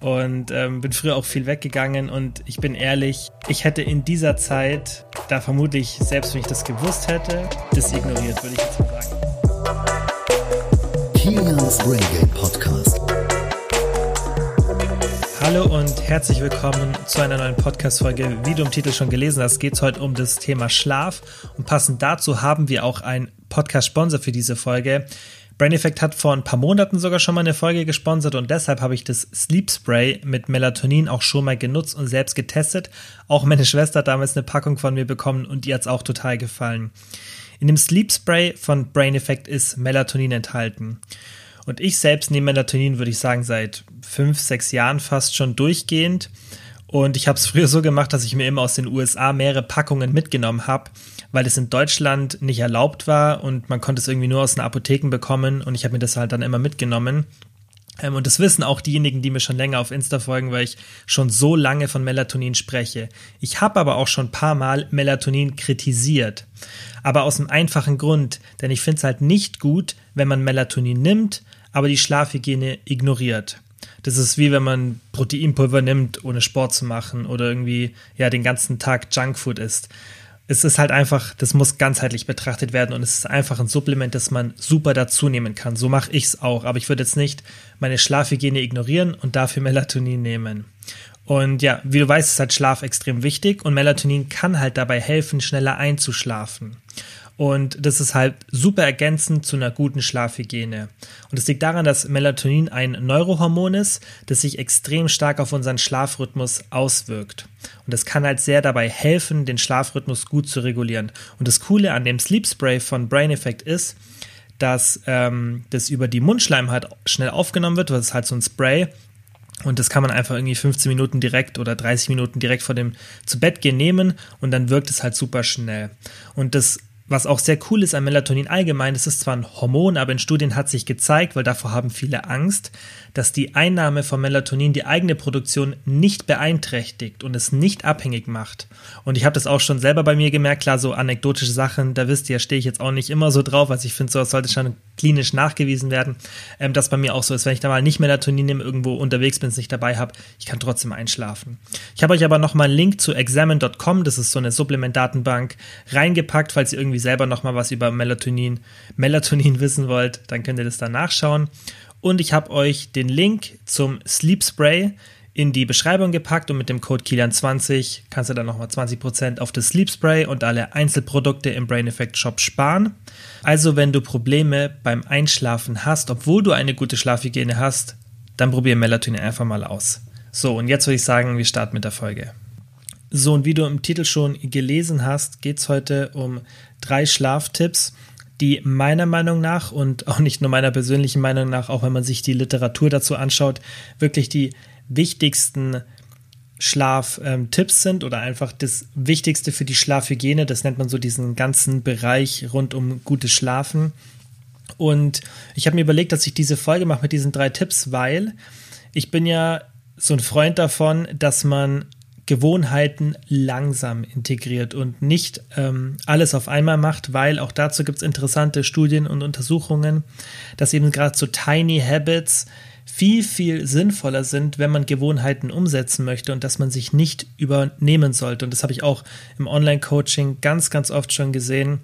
und ähm, bin früher auch viel weggegangen und ich bin ehrlich, ich hätte in dieser Zeit, da vermutlich, selbst wenn ich das gewusst hätte, das ignoriert, würde ich jetzt mal sagen. Kilians Game Podcast. Hallo und herzlich willkommen zu einer neuen Podcast-Folge. Wie du im Titel schon gelesen hast, geht es heute um das Thema Schlaf. Und passend dazu haben wir auch einen Podcast-Sponsor für diese Folge. Brain Effect hat vor ein paar Monaten sogar schon mal eine Folge gesponsert und deshalb habe ich das Sleep Spray mit Melatonin auch schon mal genutzt und selbst getestet. Auch meine Schwester hat damals eine Packung von mir bekommen und ihr hat es auch total gefallen. In dem Sleep Spray von Brain Effect ist Melatonin enthalten. Und ich selbst nehme Melatonin, würde ich sagen, seit fünf, sechs Jahren fast schon durchgehend. Und ich habe es früher so gemacht, dass ich mir immer aus den USA mehrere Packungen mitgenommen habe, weil es in Deutschland nicht erlaubt war und man konnte es irgendwie nur aus den Apotheken bekommen und ich habe mir das halt dann immer mitgenommen. Ähm, und das wissen auch diejenigen, die mir schon länger auf Insta folgen, weil ich schon so lange von Melatonin spreche. Ich habe aber auch schon ein paar Mal Melatonin kritisiert. Aber aus einem einfachen Grund, denn ich finde es halt nicht gut, wenn man Melatonin nimmt, aber die Schlafhygiene ignoriert. Das ist wie wenn man Proteinpulver nimmt, ohne Sport zu machen oder irgendwie ja den ganzen Tag Junkfood isst. Es ist halt einfach, das muss ganzheitlich betrachtet werden und es ist einfach ein Supplement, das man super dazu nehmen kann. So mache ich es auch, aber ich würde jetzt nicht meine Schlafhygiene ignorieren und dafür Melatonin nehmen. Und ja, wie du weißt, ist halt Schlaf extrem wichtig und Melatonin kann halt dabei helfen, schneller einzuschlafen. Und das ist halt super ergänzend zu einer guten Schlafhygiene. Und es liegt daran, dass Melatonin ein Neurohormon ist, das sich extrem stark auf unseren Schlafrhythmus auswirkt. Und das kann halt sehr dabei helfen, den Schlafrhythmus gut zu regulieren. Und das Coole an dem Sleep Spray von Brain Effect ist, dass ähm, das über die Mundschleimhaut schnell aufgenommen wird. Das ist halt so ein Spray. Und das kann man einfach irgendwie 15 Minuten direkt oder 30 Minuten direkt vor dem zu Bett gehen nehmen und dann wirkt es halt super schnell. Und das was auch sehr cool ist an Melatonin allgemein, es ist zwar ein Hormon, aber in Studien hat sich gezeigt, weil davor haben viele Angst, dass die Einnahme von Melatonin die eigene Produktion nicht beeinträchtigt und es nicht abhängig macht. Und ich habe das auch schon selber bei mir gemerkt, klar, so anekdotische Sachen, da wisst ihr, stehe ich jetzt auch nicht immer so drauf, also ich finde, sowas sollte schon klinisch nachgewiesen werden, ähm, dass bei mir auch so ist, wenn ich da mal nicht Melatonin nehme, irgendwo unterwegs bin, es nicht dabei habe, ich kann trotzdem einschlafen. Ich habe euch aber nochmal einen Link zu examine.com, das ist so eine Supplementdatenbank, reingepackt, falls ihr irgendwie selber nochmal was über Melatonin, Melatonin wissen wollt, dann könnt ihr das da nachschauen. Und ich habe euch den Link zum Sleep Spray in die Beschreibung gepackt und mit dem Code KILIAN20 kannst du dann nochmal 20% auf das Sleep Spray und alle Einzelprodukte im Brain Effect Shop sparen. Also wenn du Probleme beim Einschlafen hast, obwohl du eine gute Schlafhygiene hast, dann probier Melatonin einfach mal aus. So, und jetzt würde ich sagen, wir starten mit der Folge. So, und wie du im Titel schon gelesen hast, geht es heute um drei Schlaftipps, die meiner Meinung nach und auch nicht nur meiner persönlichen Meinung nach, auch wenn man sich die Literatur dazu anschaut, wirklich die wichtigsten Schlaftipps sind oder einfach das Wichtigste für die Schlafhygiene. Das nennt man so diesen ganzen Bereich rund um gutes Schlafen. Und ich habe mir überlegt, dass ich diese Folge mache mit diesen drei Tipps, weil ich bin ja so ein Freund davon, dass man Gewohnheiten langsam integriert und nicht ähm, alles auf einmal macht, weil auch dazu gibt es interessante Studien und Untersuchungen, dass eben gerade so Tiny Habits viel, viel sinnvoller sind, wenn man Gewohnheiten umsetzen möchte und dass man sich nicht übernehmen sollte. Und das habe ich auch im Online-Coaching ganz, ganz oft schon gesehen,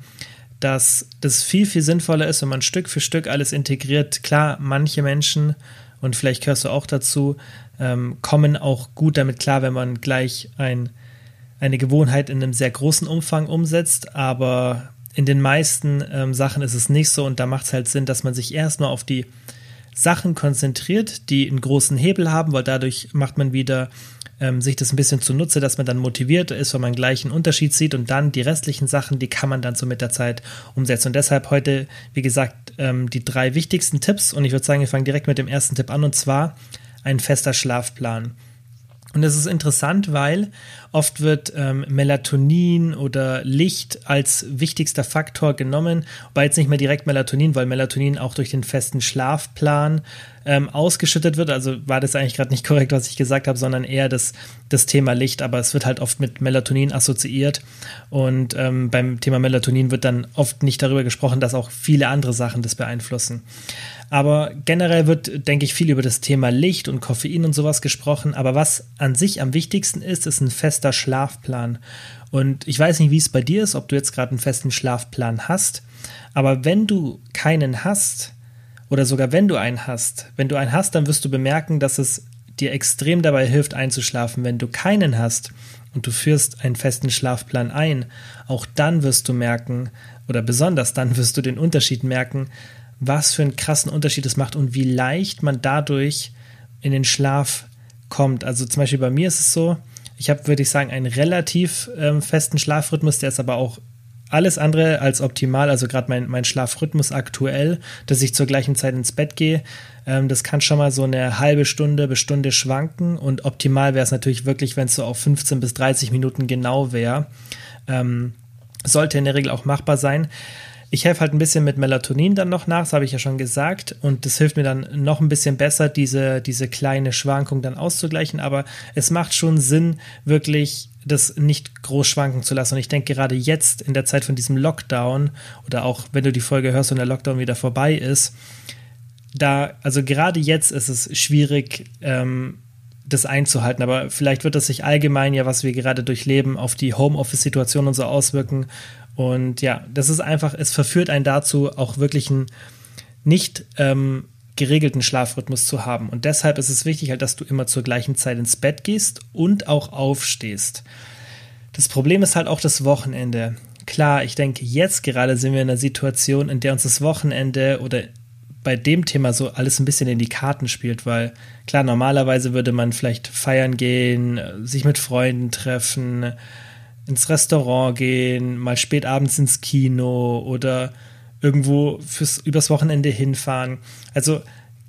dass das viel, viel sinnvoller ist, wenn man Stück für Stück alles integriert. Klar, manche Menschen, und vielleicht gehörst du auch dazu, ähm, kommen auch gut damit klar, wenn man gleich ein, eine Gewohnheit in einem sehr großen Umfang umsetzt, aber in den meisten ähm, Sachen ist es nicht so. Und da macht es halt Sinn, dass man sich erstmal auf die Sachen konzentriert, die einen großen Hebel haben, weil dadurch macht man wieder ähm, sich das ein bisschen zunutze, dass man dann motiviert ist, wenn man gleich einen Unterschied sieht und dann die restlichen Sachen, die kann man dann so mit der Zeit umsetzen. Und deshalb heute, wie gesagt, ähm, die drei wichtigsten Tipps und ich würde sagen, wir fangen direkt mit dem ersten Tipp an und zwar ein fester Schlafplan. Und das ist interessant, weil oft wird ähm, Melatonin oder Licht als wichtigster Faktor genommen, wobei jetzt nicht mehr direkt Melatonin, weil Melatonin auch durch den festen Schlafplan ähm, ausgeschüttet wird. Also war das eigentlich gerade nicht korrekt, was ich gesagt habe, sondern eher das, das Thema Licht. Aber es wird halt oft mit Melatonin assoziiert. Und ähm, beim Thema Melatonin wird dann oft nicht darüber gesprochen, dass auch viele andere Sachen das beeinflussen. Aber generell wird, denke ich, viel über das Thema Licht und Koffein und sowas gesprochen. Aber was an sich am wichtigsten ist, ist ein fester Schlafplan. Und ich weiß nicht, wie es bei dir ist, ob du jetzt gerade einen festen Schlafplan hast. Aber wenn du keinen hast, oder sogar wenn du einen hast, wenn du einen hast, dann wirst du bemerken, dass es dir extrem dabei hilft einzuschlafen. Wenn du keinen hast und du führst einen festen Schlafplan ein, auch dann wirst du merken, oder besonders dann wirst du den Unterschied merken, was für einen krassen Unterschied es macht und wie leicht man dadurch in den Schlaf kommt. Also zum Beispiel bei mir ist es so, ich habe, würde ich sagen, einen relativ ähm, festen Schlafrhythmus, der ist aber auch alles andere als optimal. Also gerade mein, mein Schlafrhythmus aktuell, dass ich zur gleichen Zeit ins Bett gehe, ähm, das kann schon mal so eine halbe Stunde bis Stunde schwanken. Und optimal wäre es natürlich wirklich, wenn es so auf 15 bis 30 Minuten genau wäre. Ähm, sollte in der Regel auch machbar sein. Ich helfe halt ein bisschen mit Melatonin dann noch nach, das habe ich ja schon gesagt. Und das hilft mir dann noch ein bisschen besser, diese, diese kleine Schwankung dann auszugleichen. Aber es macht schon Sinn, wirklich das nicht groß schwanken zu lassen. Und ich denke, gerade jetzt in der Zeit von diesem Lockdown oder auch wenn du die Folge hörst und der Lockdown wieder vorbei ist, da, also gerade jetzt ist es schwierig, ähm, das einzuhalten. Aber vielleicht wird das sich allgemein ja, was wir gerade durchleben, auf die Homeoffice-Situation und so auswirken. Und ja, das ist einfach, es verführt einen dazu, auch wirklich einen nicht ähm, geregelten Schlafrhythmus zu haben. Und deshalb ist es wichtig, halt, dass du immer zur gleichen Zeit ins Bett gehst und auch aufstehst. Das Problem ist halt auch das Wochenende. Klar, ich denke, jetzt gerade sind wir in einer Situation, in der uns das Wochenende oder bei dem Thema so alles ein bisschen in die Karten spielt, weil klar, normalerweise würde man vielleicht feiern gehen, sich mit Freunden treffen, ins Restaurant gehen, mal spät abends ins Kino oder irgendwo fürs übers Wochenende hinfahren. Also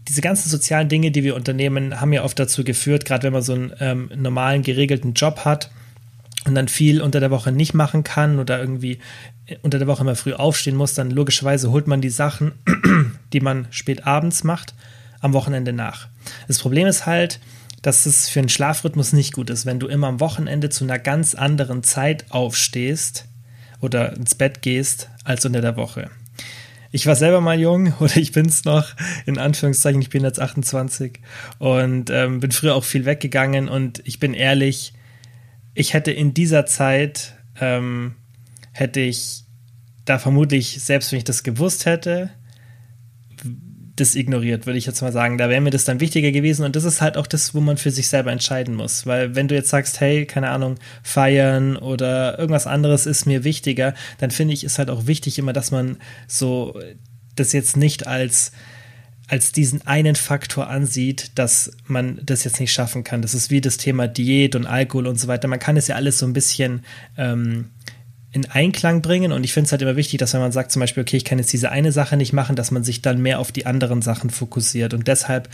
diese ganzen sozialen Dinge, die wir unternehmen, haben ja oft dazu geführt, gerade wenn man so einen ähm, normalen, geregelten Job hat und dann viel unter der Woche nicht machen kann oder irgendwie unter der Woche immer früh aufstehen muss, dann logischerweise holt man die Sachen, die man spät abends macht, am Wochenende nach. Das Problem ist halt, dass es für einen Schlafrhythmus nicht gut ist, wenn du immer am Wochenende zu einer ganz anderen Zeit aufstehst oder ins Bett gehst als unter der Woche. Ich war selber mal jung oder ich bin es noch, in Anführungszeichen, ich bin jetzt 28 und ähm, bin früher auch viel weggegangen und ich bin ehrlich, ich hätte in dieser Zeit, ähm, hätte ich da vermutlich, selbst wenn ich das gewusst hätte, das ignoriert, würde ich jetzt mal sagen. Da wäre mir das dann wichtiger gewesen und das ist halt auch das, wo man für sich selber entscheiden muss. Weil wenn du jetzt sagst, hey, keine Ahnung, feiern oder irgendwas anderes ist mir wichtiger, dann finde ich, ist halt auch wichtig immer, dass man so das jetzt nicht als als diesen einen Faktor ansieht, dass man das jetzt nicht schaffen kann. Das ist wie das Thema Diät und Alkohol und so weiter. Man kann es ja alles so ein bisschen ähm, in Einklang bringen. Und ich finde es halt immer wichtig, dass wenn man sagt zum Beispiel, okay, ich kann jetzt diese eine Sache nicht machen, dass man sich dann mehr auf die anderen Sachen fokussiert. Und deshalb,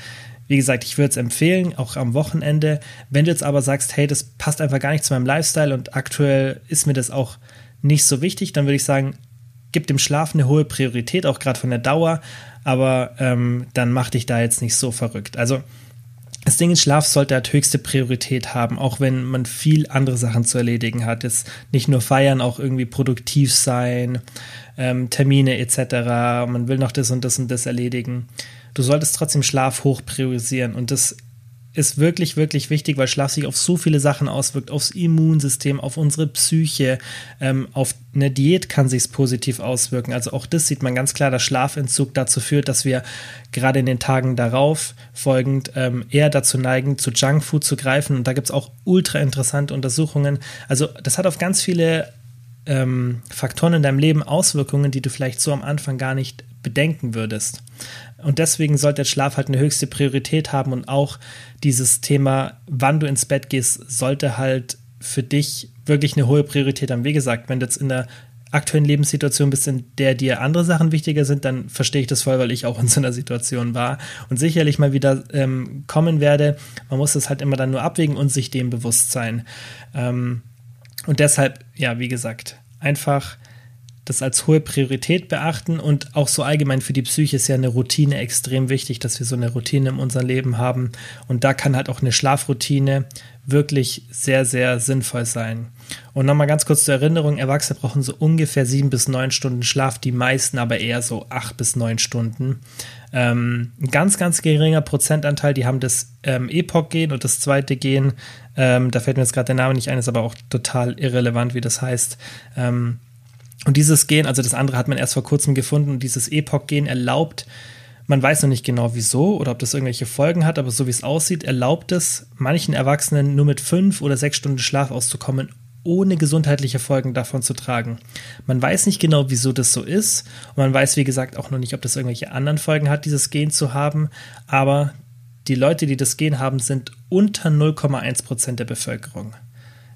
wie gesagt, ich würde es empfehlen, auch am Wochenende. Wenn du jetzt aber sagst, hey, das passt einfach gar nicht zu meinem Lifestyle und aktuell ist mir das auch nicht so wichtig, dann würde ich sagen, gib dem Schlaf eine hohe Priorität, auch gerade von der Dauer, aber ähm, dann mach dich da jetzt nicht so verrückt. Also das Ding ist, Schlaf sollte halt höchste Priorität haben, auch wenn man viel andere Sachen zu erledigen hat. Jetzt nicht nur feiern, auch irgendwie produktiv sein, ähm, Termine etc. Man will noch das und das und das erledigen. Du solltest trotzdem Schlaf hoch priorisieren und das ist wirklich, wirklich wichtig, weil Schlaf sich auf so viele Sachen auswirkt, aufs Immunsystem, auf unsere Psyche, ähm, auf eine Diät kann sich positiv auswirken. Also auch das sieht man ganz klar, dass Schlafentzug dazu führt, dass wir gerade in den Tagen darauf folgend ähm, eher dazu neigen, zu Junkfood zu greifen. Und da gibt es auch ultra interessante Untersuchungen. Also das hat auf ganz viele ähm, Faktoren in deinem Leben Auswirkungen, die du vielleicht so am Anfang gar nicht bedenken würdest. Und deswegen sollte der Schlaf halt eine höchste Priorität haben und auch dieses Thema, wann du ins Bett gehst, sollte halt für dich wirklich eine hohe Priorität haben. Wie gesagt, wenn du jetzt in der aktuellen Lebenssituation bist, in der dir andere Sachen wichtiger sind, dann verstehe ich das voll, weil ich auch in so einer Situation war und sicherlich mal wieder ähm, kommen werde. Man muss das halt immer dann nur abwägen und sich dem bewusst sein. Ähm, und deshalb, ja, wie gesagt, einfach das als hohe Priorität beachten und auch so allgemein für die Psyche ist ja eine Routine extrem wichtig, dass wir so eine Routine in unserem Leben haben und da kann halt auch eine Schlafroutine wirklich sehr, sehr sinnvoll sein. Und nochmal ganz kurz zur Erinnerung, Erwachsene brauchen so ungefähr sieben bis neun Stunden Schlaf, die meisten aber eher so acht bis neun Stunden. Ähm, ein ganz, ganz geringer Prozentanteil, die haben das ähm, Epoch-Gen und das zweite Gen, ähm, da fällt mir jetzt gerade der Name nicht ein, ist aber auch total irrelevant, wie das heißt. Ähm, und dieses Gen, also das andere hat man erst vor kurzem gefunden und dieses Epoch-Gen erlaubt, man weiß noch nicht genau wieso oder ob das irgendwelche Folgen hat, aber so wie es aussieht, erlaubt es manchen Erwachsenen nur mit fünf oder sechs Stunden Schlaf auszukommen, ohne gesundheitliche Folgen davon zu tragen. Man weiß nicht genau, wieso das so ist. Und man weiß, wie gesagt, auch noch nicht, ob das irgendwelche anderen Folgen hat, dieses Gen zu haben. Aber die Leute, die das Gen haben, sind unter 0,1 Prozent der Bevölkerung.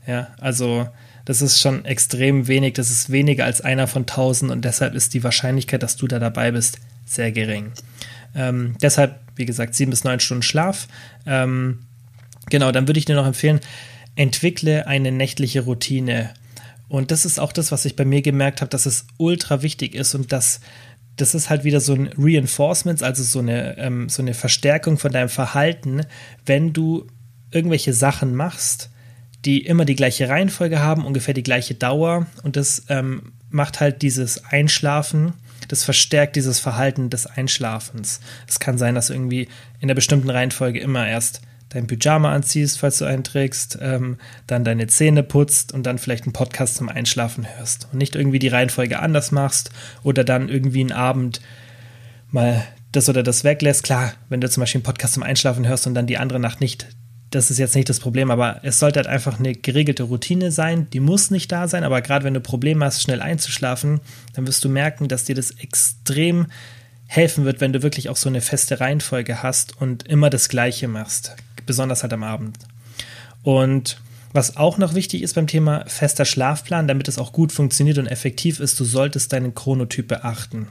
Ja, also das ist schon extrem wenig. Das ist weniger als einer von 1000 und deshalb ist die Wahrscheinlichkeit, dass du da dabei bist, sehr gering. Ähm, deshalb, wie gesagt, sieben bis neun Stunden Schlaf. Ähm, genau, dann würde ich dir noch empfehlen, entwickle eine nächtliche Routine. Und das ist auch das, was ich bei mir gemerkt habe, dass es ultra wichtig ist und dass das ist halt wieder so ein Reinforcement, also so eine, ähm, so eine Verstärkung von deinem Verhalten, wenn du irgendwelche Sachen machst, die immer die gleiche Reihenfolge haben, ungefähr die gleiche Dauer und das ähm, macht halt dieses Einschlafen das verstärkt dieses Verhalten des Einschlafens. Es kann sein, dass du irgendwie in der bestimmten Reihenfolge immer erst dein Pyjama anziehst, falls du einen trägst, ähm, dann deine Zähne putzt und dann vielleicht einen Podcast zum Einschlafen hörst. Und nicht irgendwie die Reihenfolge anders machst oder dann irgendwie einen Abend mal das oder das weglässt. Klar, wenn du zum Beispiel einen Podcast zum Einschlafen hörst und dann die andere Nacht nicht das ist jetzt nicht das Problem, aber es sollte halt einfach eine geregelte Routine sein. Die muss nicht da sein, aber gerade wenn du Probleme hast, schnell einzuschlafen, dann wirst du merken, dass dir das extrem helfen wird, wenn du wirklich auch so eine feste Reihenfolge hast und immer das Gleiche machst, besonders halt am Abend. Und was auch noch wichtig ist beim Thema fester Schlafplan, damit es auch gut funktioniert und effektiv ist, du solltest deinen Chronotyp beachten.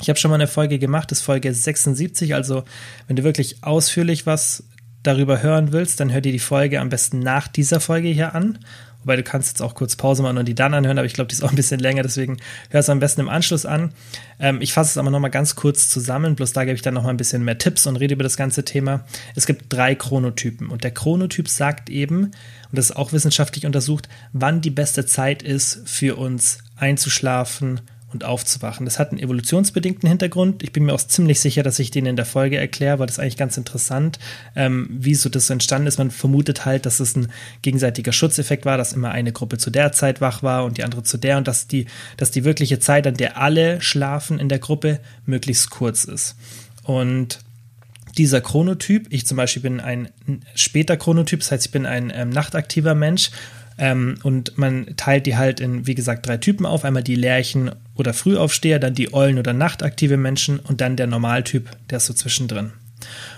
Ich habe schon mal eine Folge gemacht, das ist Folge 76, also wenn du wirklich ausführlich was darüber hören willst, dann hör dir die Folge am besten nach dieser Folge hier an. Wobei du kannst jetzt auch kurz Pause machen und die dann anhören, aber ich glaube, die ist auch ein bisschen länger, deswegen hör es am besten im Anschluss an. Ähm, ich fasse es aber nochmal ganz kurz zusammen, bloß da gebe ich dann nochmal ein bisschen mehr Tipps und rede über das ganze Thema. Es gibt drei Chronotypen und der Chronotyp sagt eben, und das ist auch wissenschaftlich untersucht, wann die beste Zeit ist für uns einzuschlafen und aufzuwachen. Das hat einen evolutionsbedingten Hintergrund. Ich bin mir auch ziemlich sicher, dass ich den in der Folge erkläre, weil das ist eigentlich ganz interessant, ähm, wie so das entstanden ist. Man vermutet halt, dass es ein gegenseitiger Schutzeffekt war, dass immer eine Gruppe zu der Zeit wach war und die andere zu der und dass die, dass die wirkliche Zeit, an der alle schlafen in der Gruppe, möglichst kurz ist. Und dieser Chronotyp, ich zum Beispiel bin ein später Chronotyp, das heißt, ich bin ein ähm, nachtaktiver Mensch ähm, und man teilt die halt in, wie gesagt, drei Typen auf. Einmal die Lerchen oder Frühaufsteher, dann die Eulen oder nachtaktive Menschen und dann der Normaltyp, der ist so zwischendrin.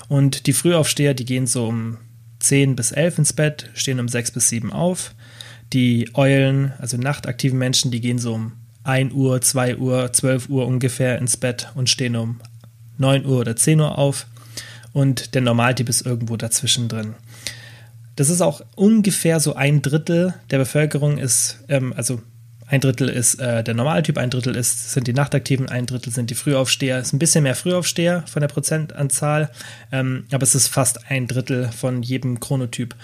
Und die Frühaufsteher, die gehen so um 10 bis 11 ins Bett, stehen um 6 bis 7 auf. Die Eulen, also nachtaktive Menschen, die gehen so um 1 Uhr, 2 Uhr, 12 Uhr ungefähr ins Bett und stehen um 9 Uhr oder 10 Uhr auf. Und der Normaltyp ist irgendwo dazwischen drin. Das ist auch ungefähr so ein Drittel der Bevölkerung ist, ähm, also ein Drittel ist äh, der Normaltyp, ein Drittel ist, sind die Nachtaktiven, ein Drittel sind die Frühaufsteher. Es ist ein bisschen mehr Frühaufsteher von der Prozentanzahl, ähm, aber es ist fast ein Drittel von jedem Chronotyp.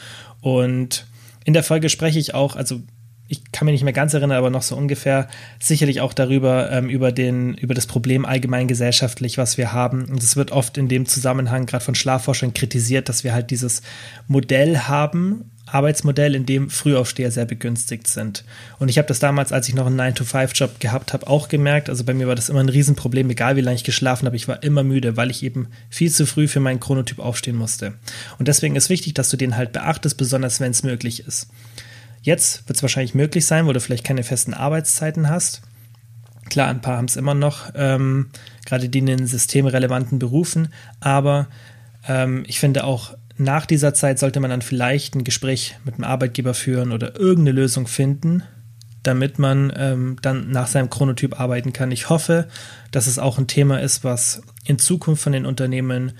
Und in der Folge spreche ich auch, also ich kann mich nicht mehr ganz erinnern, aber noch so ungefähr sicherlich auch darüber, ähm, über, den, über das Problem allgemein gesellschaftlich, was wir haben. Und es wird oft in dem Zusammenhang gerade von Schlafforschern kritisiert, dass wir halt dieses Modell haben, Arbeitsmodell, in dem Frühaufsteher sehr begünstigt sind. Und ich habe das damals, als ich noch einen 9-to-5-Job gehabt habe, auch gemerkt. Also bei mir war das immer ein Riesenproblem, egal wie lange ich geschlafen habe. Ich war immer müde, weil ich eben viel zu früh für meinen Chronotyp aufstehen musste. Und deswegen ist wichtig, dass du den halt beachtest, besonders wenn es möglich ist. Jetzt wird es wahrscheinlich möglich sein, wo du vielleicht keine festen Arbeitszeiten hast. Klar, ein paar haben es immer noch, ähm, gerade die in den systemrelevanten Berufen, aber ähm, ich finde auch nach dieser Zeit sollte man dann vielleicht ein Gespräch mit dem Arbeitgeber führen oder irgendeine Lösung finden, damit man ähm, dann nach seinem Chronotyp arbeiten kann. Ich hoffe, dass es auch ein Thema ist, was in Zukunft von den Unternehmen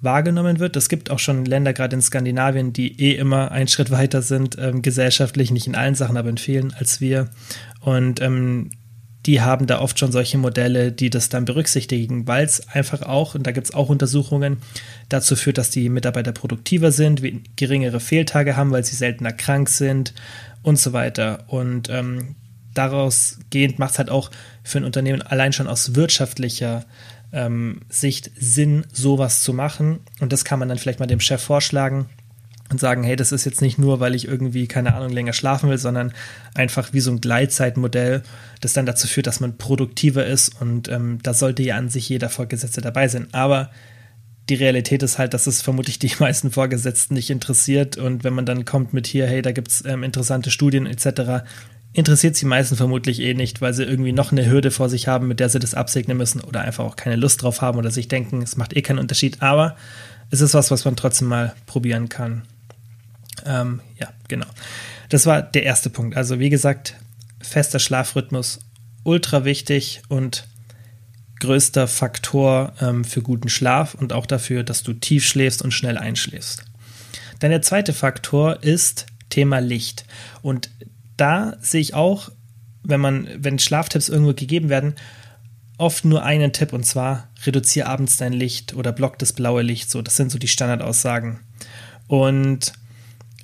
wahrgenommen wird. Es gibt auch schon Länder, gerade in Skandinavien, die eh immer einen Schritt weiter sind, ähm, gesellschaftlich, nicht in allen Sachen, aber in vielen als wir. Und ähm, die haben da oft schon solche Modelle, die das dann berücksichtigen, weil es einfach auch, und da gibt es auch Untersuchungen, dazu führt, dass die Mitarbeiter produktiver sind, geringere Fehltage haben, weil sie seltener krank sind und so weiter. Und ähm, daraus gehend macht es halt auch für ein Unternehmen allein schon aus wirtschaftlicher ähm, Sicht Sinn, sowas zu machen. Und das kann man dann vielleicht mal dem Chef vorschlagen und sagen, hey, das ist jetzt nicht nur, weil ich irgendwie, keine Ahnung, länger schlafen will, sondern einfach wie so ein Gleitzeitmodell, das dann dazu führt, dass man produktiver ist und ähm, da sollte ja an sich jeder Vorgesetzte dabei sein. Aber die Realität ist halt, dass es vermutlich die meisten Vorgesetzten nicht interessiert und wenn man dann kommt mit hier, hey, da gibt es ähm, interessante Studien etc., interessiert sie meisten vermutlich eh nicht, weil sie irgendwie noch eine Hürde vor sich haben, mit der sie das absegnen müssen oder einfach auch keine Lust drauf haben oder sich denken, es macht eh keinen Unterschied. Aber es ist was, was man trotzdem mal probieren kann. Ähm, ja, genau. Das war der erste Punkt. Also wie gesagt, fester Schlafrhythmus, ultra wichtig und größter Faktor ähm, für guten Schlaf und auch dafür, dass du tief schläfst und schnell einschläfst. Dann der zweite Faktor ist Thema Licht. Und da sehe ich auch, wenn man, wenn Schlaftipps irgendwo gegeben werden, oft nur einen Tipp und zwar reduziere abends dein Licht oder block das blaue Licht. So, das sind so die Standardaussagen. Und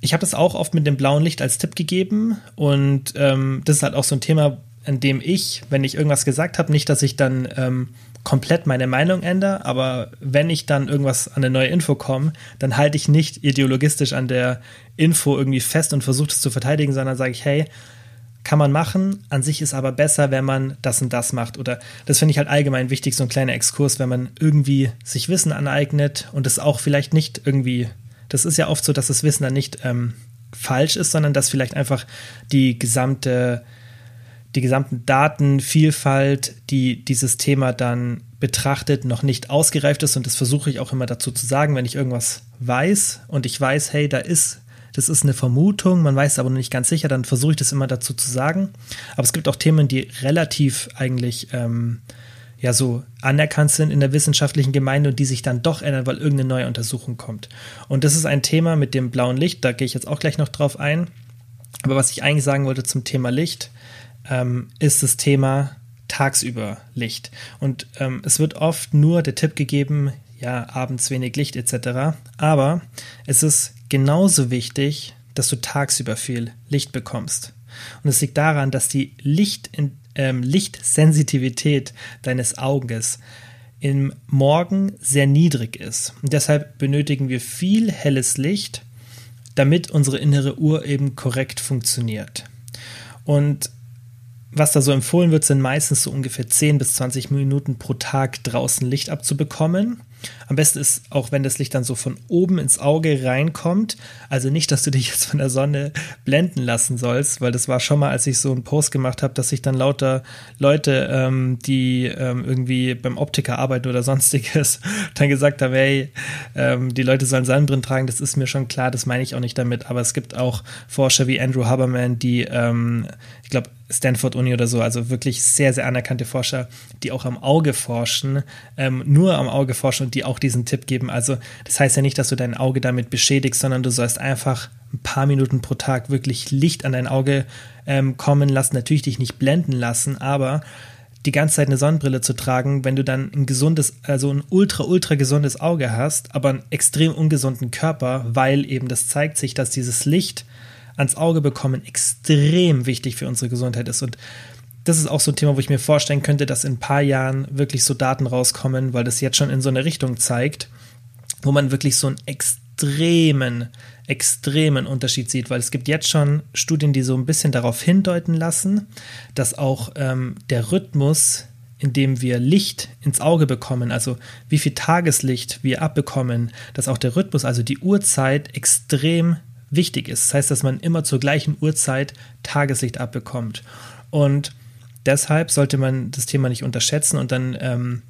ich habe das auch oft mit dem blauen Licht als Tipp gegeben und ähm, das ist halt auch so ein Thema, an dem ich, wenn ich irgendwas gesagt habe, nicht, dass ich dann ähm, komplett meine Meinung ändere, aber wenn ich dann irgendwas an eine neue Info komme, dann halte ich nicht ideologistisch an der Info irgendwie fest und versuche es zu verteidigen, sondern sage ich, hey, kann man machen, an sich ist aber besser, wenn man das und das macht. Oder das finde ich halt allgemein wichtig, so ein kleiner Exkurs, wenn man irgendwie sich Wissen aneignet und es auch vielleicht nicht irgendwie das ist ja oft so, dass das Wissen dann nicht ähm, falsch ist, sondern dass vielleicht einfach die gesamte, die gesamten Datenvielfalt, die dieses Thema dann betrachtet, noch nicht ausgereift ist. Und das versuche ich auch immer dazu zu sagen, wenn ich irgendwas weiß und ich weiß, hey, da ist das ist eine Vermutung, man weiß aber noch nicht ganz sicher, dann versuche ich das immer dazu zu sagen. Aber es gibt auch Themen, die relativ eigentlich ähm, ja so anerkannt sind in der wissenschaftlichen Gemeinde und die sich dann doch ändern, weil irgendeine neue Untersuchung kommt. Und das ist ein Thema mit dem blauen Licht, da gehe ich jetzt auch gleich noch drauf ein. Aber was ich eigentlich sagen wollte zum Thema Licht, ähm, ist das Thema tagsüber Licht. Und ähm, es wird oft nur der Tipp gegeben, ja, abends wenig Licht etc. Aber es ist genauso wichtig, dass du tagsüber viel Licht bekommst. Und es liegt daran, dass die Licht in, ähm, Lichtsensitivität deines Auges im Morgen sehr niedrig ist. Und deshalb benötigen wir viel helles Licht, damit unsere innere Uhr eben korrekt funktioniert. Und was da so empfohlen wird, sind meistens so ungefähr 10 bis 20 Minuten pro Tag draußen Licht abzubekommen. Am besten ist auch, wenn das Licht dann so von oben ins Auge reinkommt. Also nicht, dass du dich jetzt von der Sonne blenden lassen sollst, weil das war schon mal, als ich so einen Post gemacht habe, dass sich dann lauter Leute, ähm, die ähm, irgendwie beim Optiker arbeiten oder sonstiges, dann gesagt haben, hey, ähm, die Leute sollen Sonnenbrillen tragen. Das ist mir schon klar, das meine ich auch nicht damit. Aber es gibt auch Forscher wie Andrew Haberman, die, ähm, ich glaube, Stanford Uni oder so, also wirklich sehr, sehr anerkannte Forscher, die auch am Auge forschen, ähm, nur am Auge forschen und die auch diesen Tipp geben. Also das heißt ja nicht, dass du dein Auge damit beschädigst, sondern du sollst einfach ein paar Minuten pro Tag wirklich Licht an dein Auge ähm, kommen lassen, natürlich dich nicht blenden lassen, aber die ganze Zeit eine Sonnenbrille zu tragen, wenn du dann ein gesundes, also ein ultra, ultra gesundes Auge hast, aber einen extrem ungesunden Körper, weil eben das zeigt sich, dass dieses Licht ans Auge bekommen extrem wichtig für unsere Gesundheit ist. Und das ist auch so ein Thema, wo ich mir vorstellen könnte, dass in ein paar Jahren wirklich so Daten rauskommen, weil das jetzt schon in so eine Richtung zeigt, wo man wirklich so einen extremen, extremen Unterschied sieht, weil es gibt jetzt schon Studien, die so ein bisschen darauf hindeuten lassen, dass auch ähm, der Rhythmus, in dem wir Licht ins Auge bekommen, also wie viel Tageslicht wir abbekommen, dass auch der Rhythmus, also die Uhrzeit extrem wichtig ist. Das heißt, dass man immer zur gleichen Uhrzeit Tageslicht abbekommt. Und deshalb sollte man das Thema nicht unterschätzen und dann ähm,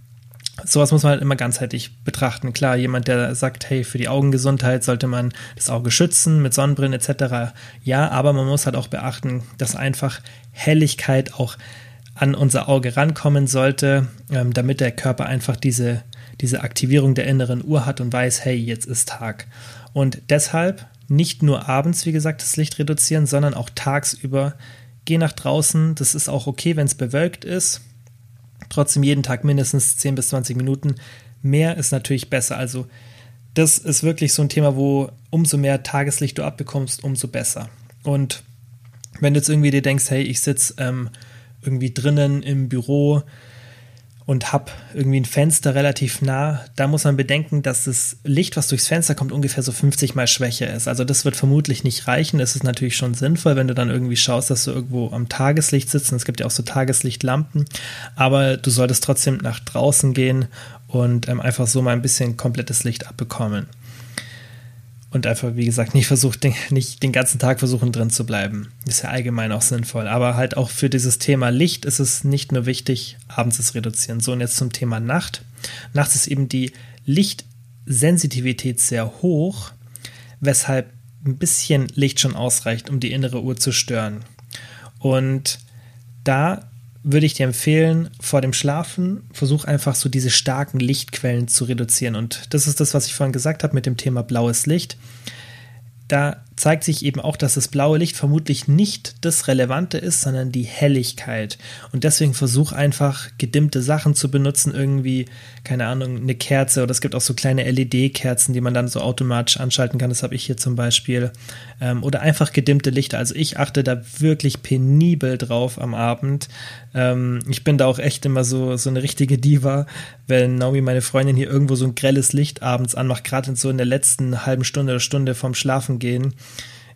sowas muss man halt immer ganzheitlich betrachten. Klar, jemand, der sagt, hey, für die Augengesundheit sollte man das Auge schützen mit Sonnenbrillen etc. Ja, aber man muss halt auch beachten, dass einfach Helligkeit auch an unser Auge rankommen sollte, ähm, damit der Körper einfach diese, diese Aktivierung der inneren Uhr hat und weiß, hey, jetzt ist Tag. Und deshalb nicht nur abends, wie gesagt, das Licht reduzieren, sondern auch tagsüber geh nach draußen. Das ist auch okay, wenn es bewölkt ist. Trotzdem jeden Tag mindestens 10 bis 20 Minuten. Mehr ist natürlich besser. Also das ist wirklich so ein Thema, wo umso mehr Tageslicht du abbekommst, umso besser. Und wenn du jetzt irgendwie dir denkst, hey, ich sitze ähm, irgendwie drinnen im Büro und habe irgendwie ein Fenster relativ nah, da muss man bedenken, dass das Licht, was durchs Fenster kommt, ungefähr so 50 mal schwächer ist. Also das wird vermutlich nicht reichen. Es ist natürlich schon sinnvoll, wenn du dann irgendwie schaust, dass du irgendwo am Tageslicht sitzt. Und es gibt ja auch so Tageslichtlampen. Aber du solltest trotzdem nach draußen gehen und ähm, einfach so mal ein bisschen komplettes Licht abbekommen und einfach, wie gesagt, nicht versucht, den, nicht den ganzen Tag versuchen drin zu bleiben. Ist ja allgemein auch sinnvoll. Aber halt auch für dieses Thema Licht ist es nicht nur wichtig, abends es reduzieren. So, und jetzt zum Thema Nacht. Nachts ist eben die Lichtsensitivität sehr hoch, weshalb ein bisschen Licht schon ausreicht, um die innere Uhr zu stören. Und da würde ich dir empfehlen, vor dem Schlafen versuch einfach so diese starken Lichtquellen zu reduzieren. Und das ist das, was ich vorhin gesagt habe mit dem Thema blaues Licht. Da zeigt sich eben auch, dass das blaue Licht vermutlich nicht das Relevante ist, sondern die Helligkeit. Und deswegen versuch einfach gedimmte Sachen zu benutzen, irgendwie, keine Ahnung, eine Kerze oder es gibt auch so kleine LED-Kerzen, die man dann so automatisch anschalten kann. Das habe ich hier zum Beispiel. Ähm, oder einfach gedimmte Lichter. Also ich achte da wirklich penibel drauf am Abend. Ähm, ich bin da auch echt immer so, so eine richtige Diva, wenn Naomi, meine Freundin, hier irgendwo so ein grelles Licht abends anmacht, gerade so in der letzten halben Stunde oder Stunde vorm Schlafen gehen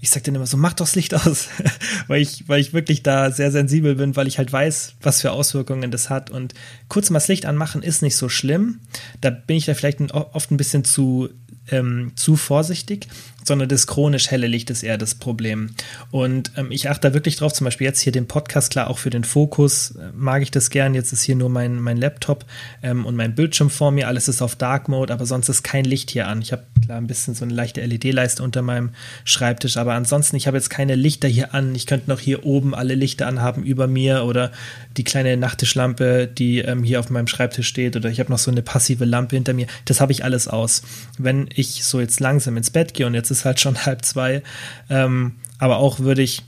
ich sag dann immer so, mach doch das Licht aus, weil ich, weil ich wirklich da sehr sensibel bin, weil ich halt weiß, was für Auswirkungen das hat. Und kurz mal das Licht anmachen ist nicht so schlimm. Da bin ich da vielleicht oft ein bisschen zu ähm, zu vorsichtig, sondern das chronisch helle Licht ist eher das Problem. Und ähm, ich achte da wirklich drauf, zum Beispiel jetzt hier den Podcast, klar, auch für den Fokus äh, mag ich das gern. Jetzt ist hier nur mein, mein Laptop ähm, und mein Bildschirm vor mir, alles ist auf Dark Mode, aber sonst ist kein Licht hier an. Ich habe klar ein bisschen so eine leichte LED-Leiste unter meinem Schreibtisch, aber ansonsten, ich habe jetzt keine Lichter hier an. Ich könnte noch hier oben alle Lichter anhaben über mir oder die kleine Nachttischlampe, die ähm, hier auf meinem Schreibtisch steht oder ich habe noch so eine passive Lampe hinter mir. Das habe ich alles aus. Wenn ich so jetzt langsam ins Bett gehe und jetzt ist halt schon halb zwei, ähm, aber auch würde ich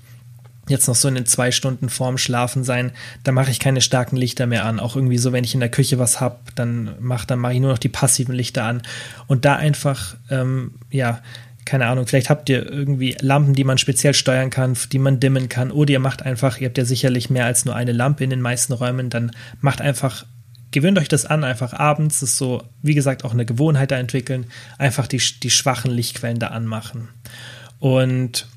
jetzt noch so in den zwei Stunden vorm Schlafen sein, da mache ich keine starken Lichter mehr an. Auch irgendwie so, wenn ich in der Küche was habe, dann mache dann mache ich nur noch die passiven Lichter an. Und da einfach, ähm, ja, keine Ahnung, vielleicht habt ihr irgendwie Lampen, die man speziell steuern kann, die man dimmen kann. Oder ihr macht einfach, ihr habt ja sicherlich mehr als nur eine Lampe in den meisten Räumen, dann macht einfach gewöhnt euch das an, einfach abends, das ist so, wie gesagt, auch eine Gewohnheit da entwickeln, einfach die, die schwachen Lichtquellen da anmachen. Und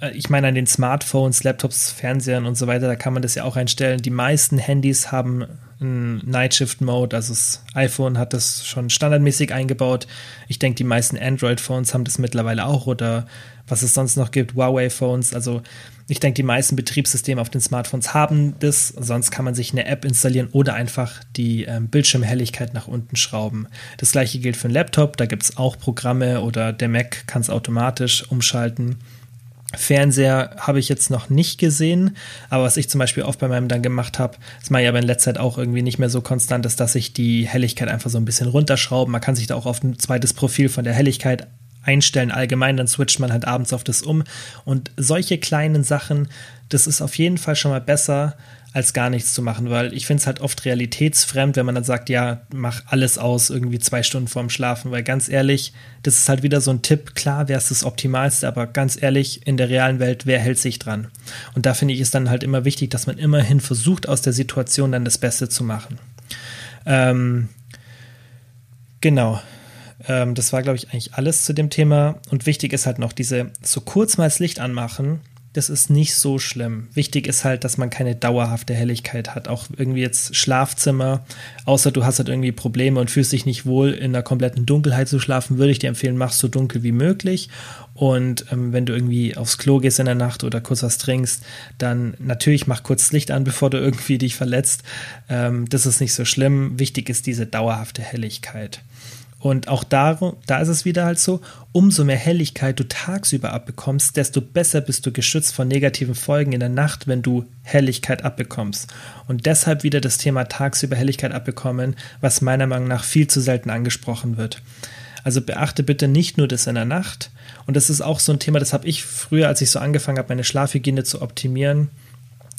äh, ich meine, an den Smartphones, Laptops, Fernsehern und so weiter, da kann man das ja auch einstellen. Die meisten Handys haben einen Night Shift Mode, also das iPhone hat das schon standardmäßig eingebaut. Ich denke, die meisten Android-Phones haben das mittlerweile auch oder was es sonst noch gibt, Huawei-Phones. Also ich denke, die meisten Betriebssysteme auf den Smartphones haben das. Sonst kann man sich eine App installieren oder einfach die ähm, Bildschirmhelligkeit nach unten schrauben. Das gleiche gilt für einen Laptop. Da gibt es auch Programme oder der Mac kann es automatisch umschalten. Fernseher habe ich jetzt noch nicht gesehen, aber was ich zum Beispiel oft bei meinem dann gemacht habe, das mache ich aber in letzter Zeit auch irgendwie nicht mehr so konstant, ist, dass ich die Helligkeit einfach so ein bisschen runterschraube. Man kann sich da auch auf ein zweites Profil von der Helligkeit einstellen allgemein, dann switcht man halt abends auf das um. Und solche kleinen Sachen, das ist auf jeden Fall schon mal besser, als gar nichts zu machen, weil ich finde es halt oft realitätsfremd, wenn man dann sagt, ja, mach alles aus, irgendwie zwei Stunden vorm Schlafen, weil ganz ehrlich, das ist halt wieder so ein Tipp, klar wäre es das Optimalste, aber ganz ehrlich, in der realen Welt, wer hält sich dran? Und da finde ich es dann halt immer wichtig, dass man immerhin versucht, aus der Situation dann das Beste zu machen. Ähm, genau. Ähm, das war, glaube ich, eigentlich alles zu dem Thema. Und wichtig ist halt noch diese, so kurz mal das Licht anmachen, das ist nicht so schlimm. Wichtig ist halt, dass man keine dauerhafte Helligkeit hat. Auch irgendwie jetzt Schlafzimmer, außer du hast halt irgendwie Probleme und fühlst dich nicht wohl, in der kompletten Dunkelheit zu schlafen, würde ich dir empfehlen, mach so dunkel wie möglich. Und ähm, wenn du irgendwie aufs Klo gehst in der Nacht oder kurz was trinkst, dann natürlich mach kurz Licht an, bevor du irgendwie dich verletzt. Ähm, das ist nicht so schlimm. Wichtig ist diese dauerhafte Helligkeit. Und auch darum, da ist es wieder halt so, umso mehr Helligkeit du tagsüber abbekommst, desto besser bist du geschützt vor negativen Folgen in der Nacht, wenn du Helligkeit abbekommst. Und deshalb wieder das Thema tagsüber Helligkeit abbekommen, was meiner Meinung nach viel zu selten angesprochen wird. Also beachte bitte nicht nur das in der Nacht. Und das ist auch so ein Thema, das habe ich früher, als ich so angefangen habe, meine Schlafhygiene zu optimieren,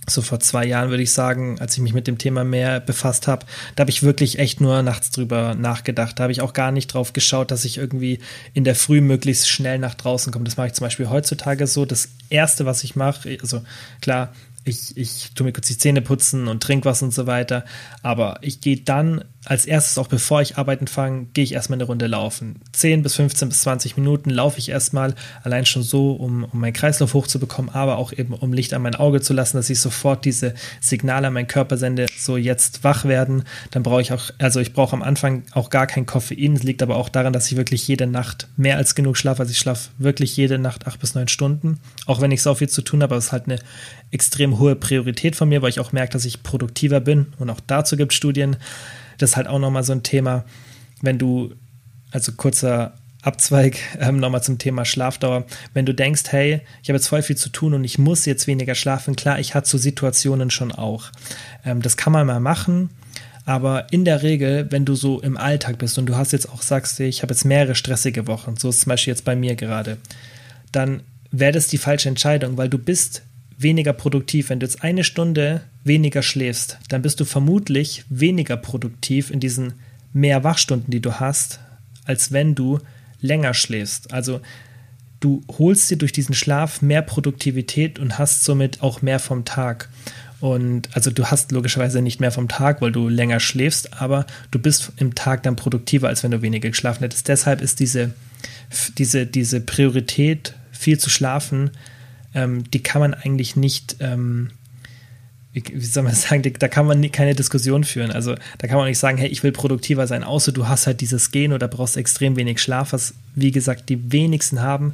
so vor zwei Jahren würde ich sagen, als ich mich mit dem Thema mehr befasst habe, da habe ich wirklich echt nur nachts drüber nachgedacht. Da habe ich auch gar nicht drauf geschaut, dass ich irgendwie in der Früh möglichst schnell nach draußen komme. Das mache ich zum Beispiel heutzutage so. Das erste, was ich mache, also klar, ich, ich tue mir kurz die Zähne putzen und trinke was und so weiter. Aber ich gehe dann als erstes, auch bevor ich arbeiten fange, gehe ich erstmal eine Runde laufen. 10 bis 15 bis 20 Minuten laufe ich erstmal, allein schon so, um, um meinen Kreislauf hochzubekommen, aber auch eben, um Licht an mein Auge zu lassen, dass ich sofort diese Signale an meinen Körper sende, so jetzt wach werden. Dann brauche ich auch, also ich brauche am Anfang auch gar kein Koffein. Es liegt aber auch daran, dass ich wirklich jede Nacht mehr als genug schlafe. Also ich schlafe wirklich jede Nacht acht bis neun Stunden, auch wenn ich so viel zu tun habe, aber es ist halt eine extrem hohe Priorität von mir, weil ich auch merke, dass ich produktiver bin. Und auch dazu gibt es Studien. Das ist halt auch nochmal so ein Thema, wenn du, also kurzer Abzweig ähm, nochmal zum Thema Schlafdauer. Wenn du denkst, hey, ich habe jetzt voll viel zu tun und ich muss jetzt weniger schlafen, klar, ich hatte so Situationen schon auch. Ähm, das kann man mal machen, aber in der Regel, wenn du so im Alltag bist und du hast jetzt auch, sagst ich habe jetzt mehrere stressige Wochen, so ist zum Beispiel jetzt bei mir gerade, dann wäre das die falsche Entscheidung, weil du bist weniger produktiv. Wenn du jetzt eine Stunde weniger schläfst, dann bist du vermutlich weniger produktiv in diesen mehr Wachstunden, die du hast, als wenn du länger schläfst. Also du holst dir durch diesen Schlaf mehr Produktivität und hast somit auch mehr vom Tag. Und also du hast logischerweise nicht mehr vom Tag, weil du länger schläfst, aber du bist im Tag dann produktiver, als wenn du weniger geschlafen hättest. Deshalb ist diese, diese, diese Priorität, viel zu schlafen, ähm, die kann man eigentlich nicht, ähm, wie, soll man sagen, da kann man keine Diskussion führen. Also da kann man nicht sagen, hey, ich will produktiver sein, außer du hast halt dieses Gen oder brauchst extrem wenig Schlaf, was wie gesagt die wenigsten haben.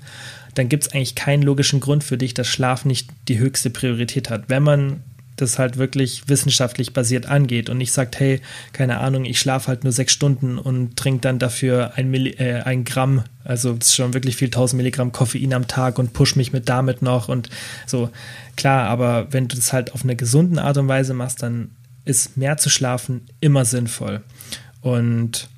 Dann gibt es eigentlich keinen logischen Grund für dich, dass Schlaf nicht die höchste Priorität hat. Wenn man das halt wirklich wissenschaftlich basiert angeht und nicht sagt, hey, keine Ahnung, ich schlafe halt nur sechs Stunden und trinke dann dafür ein, Milli äh, ein Gramm, also schon wirklich viel, 1000 Milligramm Koffein am Tag und push mich mit damit noch und so. Klar, aber wenn du das halt auf eine gesunde Art und Weise machst, dann ist mehr zu schlafen immer sinnvoll. Und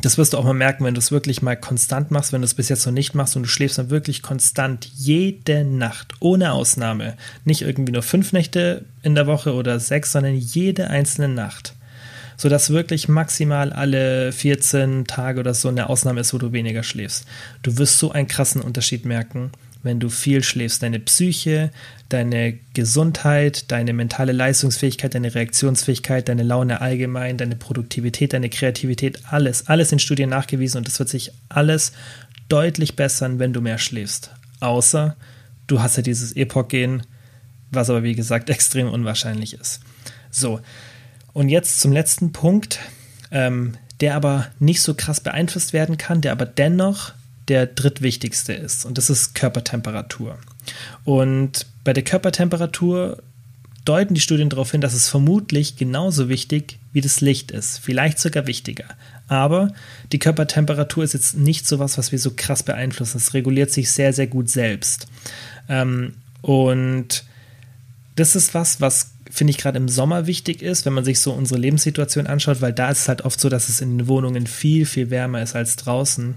das wirst du auch mal merken, wenn du es wirklich mal konstant machst, wenn du es bis jetzt noch nicht machst und du schläfst dann wirklich konstant jede Nacht, ohne Ausnahme. Nicht irgendwie nur fünf Nächte in der Woche oder sechs, sondern jede einzelne Nacht. Sodass wirklich maximal alle 14 Tage oder so eine Ausnahme ist, wo du weniger schläfst. Du wirst so einen krassen Unterschied merken wenn du viel schläfst. Deine Psyche, deine Gesundheit, deine mentale Leistungsfähigkeit, deine Reaktionsfähigkeit, deine Laune allgemein, deine Produktivität, deine Kreativität, alles, alles in Studien nachgewiesen und es wird sich alles deutlich bessern, wenn du mehr schläfst. Außer du hast ja dieses Epoch-Gen, was aber wie gesagt extrem unwahrscheinlich ist. So, und jetzt zum letzten Punkt, ähm, der aber nicht so krass beeinflusst werden kann, der aber dennoch der drittwichtigste ist und das ist Körpertemperatur. Und bei der Körpertemperatur deuten die Studien darauf hin, dass es vermutlich genauso wichtig wie das Licht ist, vielleicht sogar wichtiger. Aber die Körpertemperatur ist jetzt nicht so was, was wir so krass beeinflussen. Es reguliert sich sehr, sehr gut selbst. Ähm, und das ist was, was finde ich gerade im Sommer wichtig ist, wenn man sich so unsere Lebenssituation anschaut, weil da ist es halt oft so, dass es in den Wohnungen viel, viel wärmer ist als draußen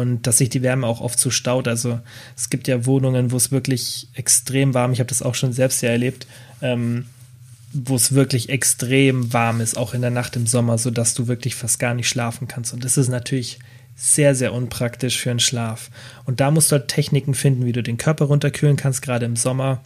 und dass sich die Wärme auch oft so staut. Also es gibt ja Wohnungen, wo es wirklich extrem warm, ich habe das auch schon selbst ja erlebt, ähm, wo es wirklich extrem warm ist, auch in der Nacht im Sommer, sodass du wirklich fast gar nicht schlafen kannst. Und das ist natürlich sehr, sehr unpraktisch für einen Schlaf. Und da musst du halt Techniken finden, wie du den Körper runterkühlen kannst, gerade im Sommer.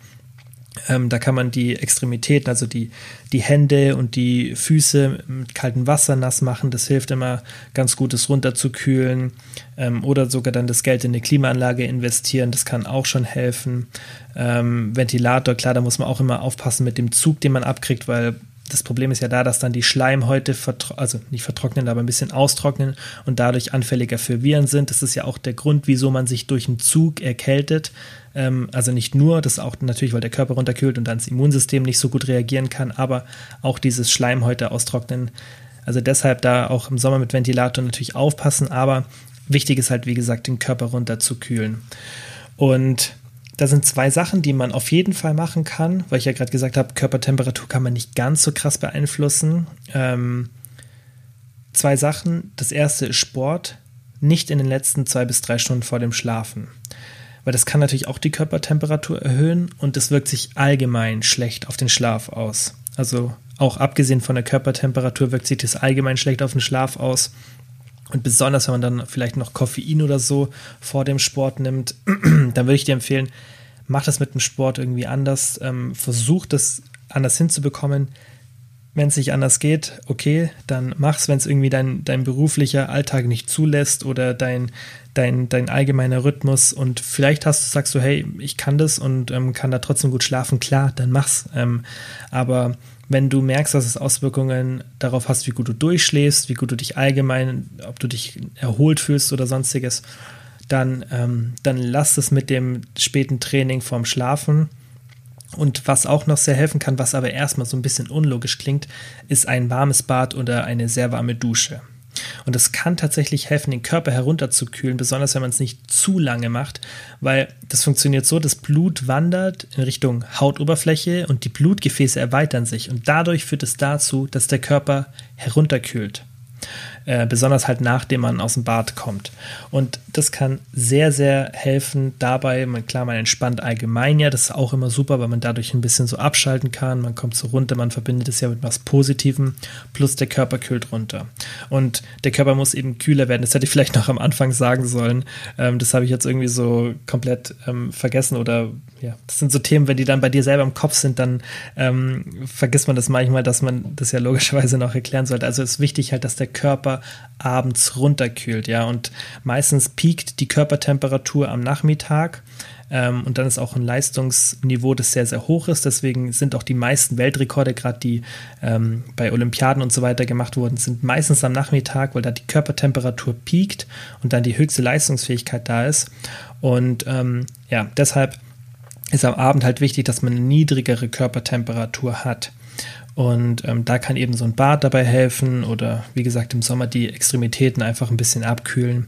Ähm, da kann man die Extremitäten, also die, die Hände und die Füße mit kaltem Wasser nass machen. Das hilft immer ganz gut, es runterzukühlen. Ähm, oder sogar dann das Geld in eine Klimaanlage investieren. Das kann auch schon helfen. Ähm, Ventilator, klar, da muss man auch immer aufpassen mit dem Zug, den man abkriegt, weil das Problem ist ja da, dass dann die Schleimhäute, also nicht vertrocknen, aber ein bisschen austrocknen und dadurch anfälliger für Viren sind. Das ist ja auch der Grund, wieso man sich durch einen Zug erkältet. Ähm, also nicht nur, das auch natürlich, weil der Körper runterkühlt und dann das Immunsystem nicht so gut reagieren kann, aber auch dieses Schleimhäute austrocknen. Also deshalb da auch im Sommer mit Ventilator natürlich aufpassen, aber wichtig ist halt, wie gesagt, den Körper runterzukühlen. Und da sind zwei Sachen, die man auf jeden Fall machen kann, weil ich ja gerade gesagt habe, Körpertemperatur kann man nicht ganz so krass beeinflussen. Ähm, zwei Sachen. Das erste ist Sport, nicht in den letzten zwei bis drei Stunden vor dem Schlafen. Weil das kann natürlich auch die Körpertemperatur erhöhen und es wirkt sich allgemein schlecht auf den Schlaf aus. Also auch abgesehen von der Körpertemperatur wirkt sich das allgemein schlecht auf den Schlaf aus. Und besonders, wenn man dann vielleicht noch Koffein oder so vor dem Sport nimmt, dann würde ich dir empfehlen, mach das mit dem Sport irgendwie anders. Ähm, versuch das anders hinzubekommen. Wenn es nicht anders geht, okay, dann mach's, wenn es irgendwie dein, dein beruflicher Alltag nicht zulässt oder dein, dein, dein allgemeiner Rhythmus und vielleicht hast du, sagst du, hey, ich kann das und ähm, kann da trotzdem gut schlafen, klar, dann mach's. Ähm, aber wenn du merkst, dass es Auswirkungen darauf hast, wie gut du durchschläfst, wie gut du dich allgemein, ob du dich erholt fühlst oder sonstiges, dann, ähm, dann lass es mit dem späten Training vorm Schlafen. Und was auch noch sehr helfen kann, was aber erstmal so ein bisschen unlogisch klingt, ist ein warmes Bad oder eine sehr warme Dusche. Und das kann tatsächlich helfen, den Körper herunterzukühlen, besonders wenn man es nicht zu lange macht, weil das funktioniert so, das Blut wandert in Richtung Hautoberfläche und die Blutgefäße erweitern sich und dadurch führt es dazu, dass der Körper herunterkühlt. Äh, besonders halt nachdem man aus dem Bad kommt. Und das kann sehr, sehr helfen dabei. Man, klar, man entspannt allgemein ja, das ist auch immer super, weil man dadurch ein bisschen so abschalten kann. Man kommt so runter, man verbindet es ja mit was Positivem, plus der Körper kühlt runter. Und der Körper muss eben kühler werden. Das hätte ich vielleicht noch am Anfang sagen sollen. Ähm, das habe ich jetzt irgendwie so komplett ähm, vergessen oder ja, das sind so Themen, wenn die dann bei dir selber im Kopf sind, dann ähm, vergisst man das manchmal, dass man das ja logischerweise noch erklären sollte. Also ist wichtig halt, dass der Körper abends runterkühlt, ja. Und meistens piekt die Körpertemperatur am Nachmittag. Ähm, und dann ist auch ein Leistungsniveau, das sehr, sehr hoch ist. Deswegen sind auch die meisten Weltrekorde, gerade die ähm, bei Olympiaden und so weiter gemacht wurden, sind meistens am Nachmittag, weil da die Körpertemperatur piekt und dann die höchste Leistungsfähigkeit da ist. Und ähm, ja, deshalb ist am Abend halt wichtig, dass man eine niedrigere Körpertemperatur hat. Und ähm, da kann eben so ein Bad dabei helfen oder wie gesagt im Sommer die Extremitäten einfach ein bisschen abkühlen.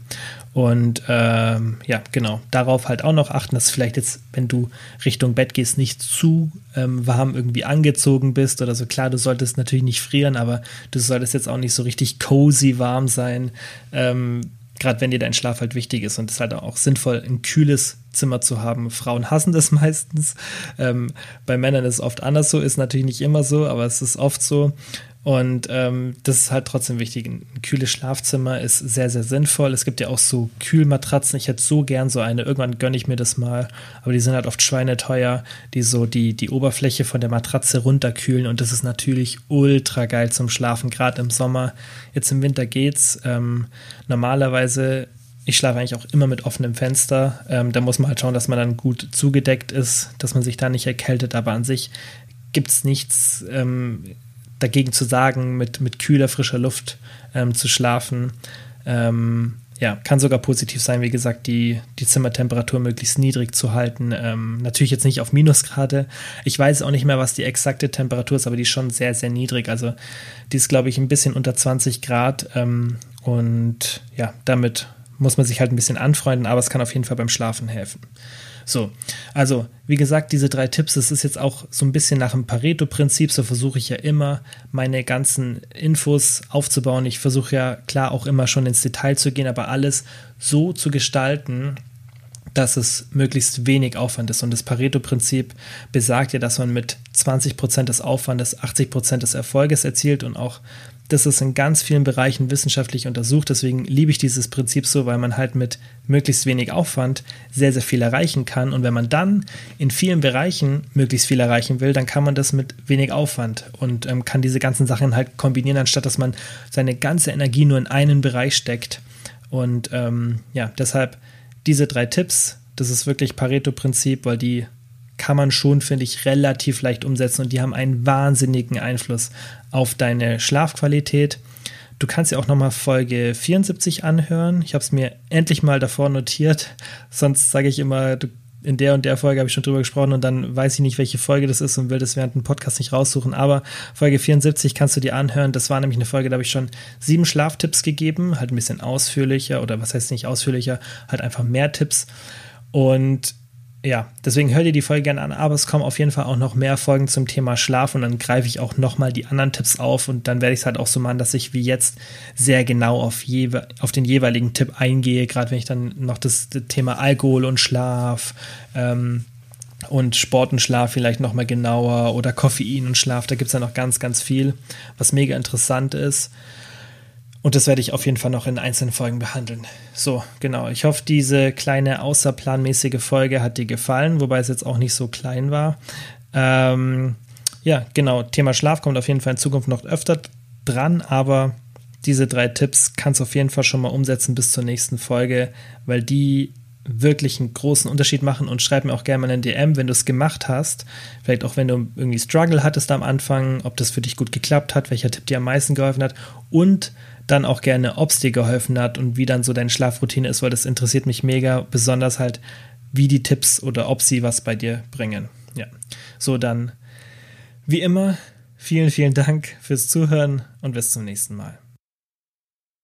Und ähm, ja, genau, darauf halt auch noch achten, dass vielleicht jetzt, wenn du Richtung Bett gehst, nicht zu ähm, warm irgendwie angezogen bist oder so. Klar, du solltest natürlich nicht frieren, aber du solltest jetzt auch nicht so richtig cozy warm sein. Ähm, gerade wenn dir dein Schlaf halt wichtig ist und es ist halt auch sinnvoll, ein kühles Zimmer zu haben. Frauen hassen das meistens. Ähm, bei Männern ist es oft anders so, ist natürlich nicht immer so, aber es ist oft so. Und ähm, das ist halt trotzdem wichtig. Ein kühles Schlafzimmer ist sehr, sehr sinnvoll. Es gibt ja auch so Kühlmatratzen. Ich hätte so gern so eine. Irgendwann gönne ich mir das mal. Aber die sind halt oft schweineteuer, die so die, die Oberfläche von der Matratze runterkühlen. Und das ist natürlich ultra geil zum Schlafen, gerade im Sommer. Jetzt im Winter geht's. Ähm, normalerweise ich schlafe eigentlich auch immer mit offenem Fenster. Ähm, da muss man halt schauen, dass man dann gut zugedeckt ist, dass man sich da nicht erkältet. Aber an sich gibt es nichts ähm, dagegen zu sagen, mit, mit kühler, frischer Luft ähm, zu schlafen. Ähm, ja, kann sogar positiv sein, wie gesagt, die, die Zimmertemperatur möglichst niedrig zu halten. Ähm, natürlich jetzt nicht auf Minusgrade. Ich weiß auch nicht mehr, was die exakte Temperatur ist, aber die ist schon sehr, sehr niedrig. Also die ist, glaube ich, ein bisschen unter 20 Grad. Ähm, und ja, damit muss man sich halt ein bisschen anfreunden, aber es kann auf jeden Fall beim Schlafen helfen. So, also wie gesagt, diese drei Tipps, das ist jetzt auch so ein bisschen nach dem Pareto-Prinzip, so versuche ich ja immer meine ganzen Infos aufzubauen. Ich versuche ja klar auch immer schon ins Detail zu gehen, aber alles so zu gestalten, dass es möglichst wenig Aufwand ist. Und das Pareto-Prinzip besagt ja, dass man mit 20% des Aufwandes 80% des Erfolges erzielt und auch das ist in ganz vielen Bereichen wissenschaftlich untersucht. Deswegen liebe ich dieses Prinzip so, weil man halt mit möglichst wenig Aufwand sehr, sehr viel erreichen kann. Und wenn man dann in vielen Bereichen möglichst viel erreichen will, dann kann man das mit wenig Aufwand und ähm, kann diese ganzen Sachen halt kombinieren, anstatt dass man seine ganze Energie nur in einen Bereich steckt. Und ähm, ja, deshalb diese drei Tipps, das ist wirklich Pareto-Prinzip, weil die kann man schon, finde ich, relativ leicht umsetzen und die haben einen wahnsinnigen Einfluss auf deine Schlafqualität. Du kannst ja auch nochmal Folge 74 anhören. Ich habe es mir endlich mal davor notiert. Sonst sage ich immer, in der und der Folge habe ich schon drüber gesprochen und dann weiß ich nicht, welche Folge das ist und will das während dem Podcast nicht raussuchen. Aber Folge 74 kannst du dir anhören. Das war nämlich eine Folge, da habe ich schon sieben Schlaftipps gegeben, halt ein bisschen ausführlicher oder was heißt nicht ausführlicher, halt einfach mehr Tipps. Und ja, deswegen hör dir die Folge gerne an, aber es kommen auf jeden Fall auch noch mehr Folgen zum Thema Schlaf und dann greife ich auch nochmal die anderen Tipps auf und dann werde ich es halt auch so machen, dass ich wie jetzt sehr genau auf, jewe auf den jeweiligen Tipp eingehe, gerade wenn ich dann noch das, das Thema Alkohol und Schlaf ähm, und Sport und Schlaf vielleicht nochmal genauer oder Koffein und Schlaf, da gibt es ja noch ganz, ganz viel, was mega interessant ist. Und das werde ich auf jeden Fall noch in einzelnen Folgen behandeln. So, genau. Ich hoffe, diese kleine außerplanmäßige Folge hat dir gefallen, wobei es jetzt auch nicht so klein war. Ähm, ja, genau. Thema Schlaf kommt auf jeden Fall in Zukunft noch öfter dran, aber diese drei Tipps kannst du auf jeden Fall schon mal umsetzen bis zur nächsten Folge, weil die wirklich einen großen Unterschied machen und schreib mir auch gerne mal eine DM, wenn du es gemacht hast. Vielleicht auch, wenn du irgendwie Struggle hattest am Anfang, ob das für dich gut geklappt hat, welcher Tipp dir am meisten geholfen hat und dann auch gerne, ob es dir geholfen hat und wie dann so deine Schlafroutine ist, weil das interessiert mich mega, besonders halt, wie die Tipps oder ob sie was bei dir bringen. Ja, so dann, wie immer, vielen, vielen Dank fürs Zuhören und bis zum nächsten Mal.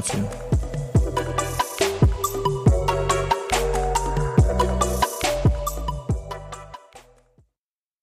dafür.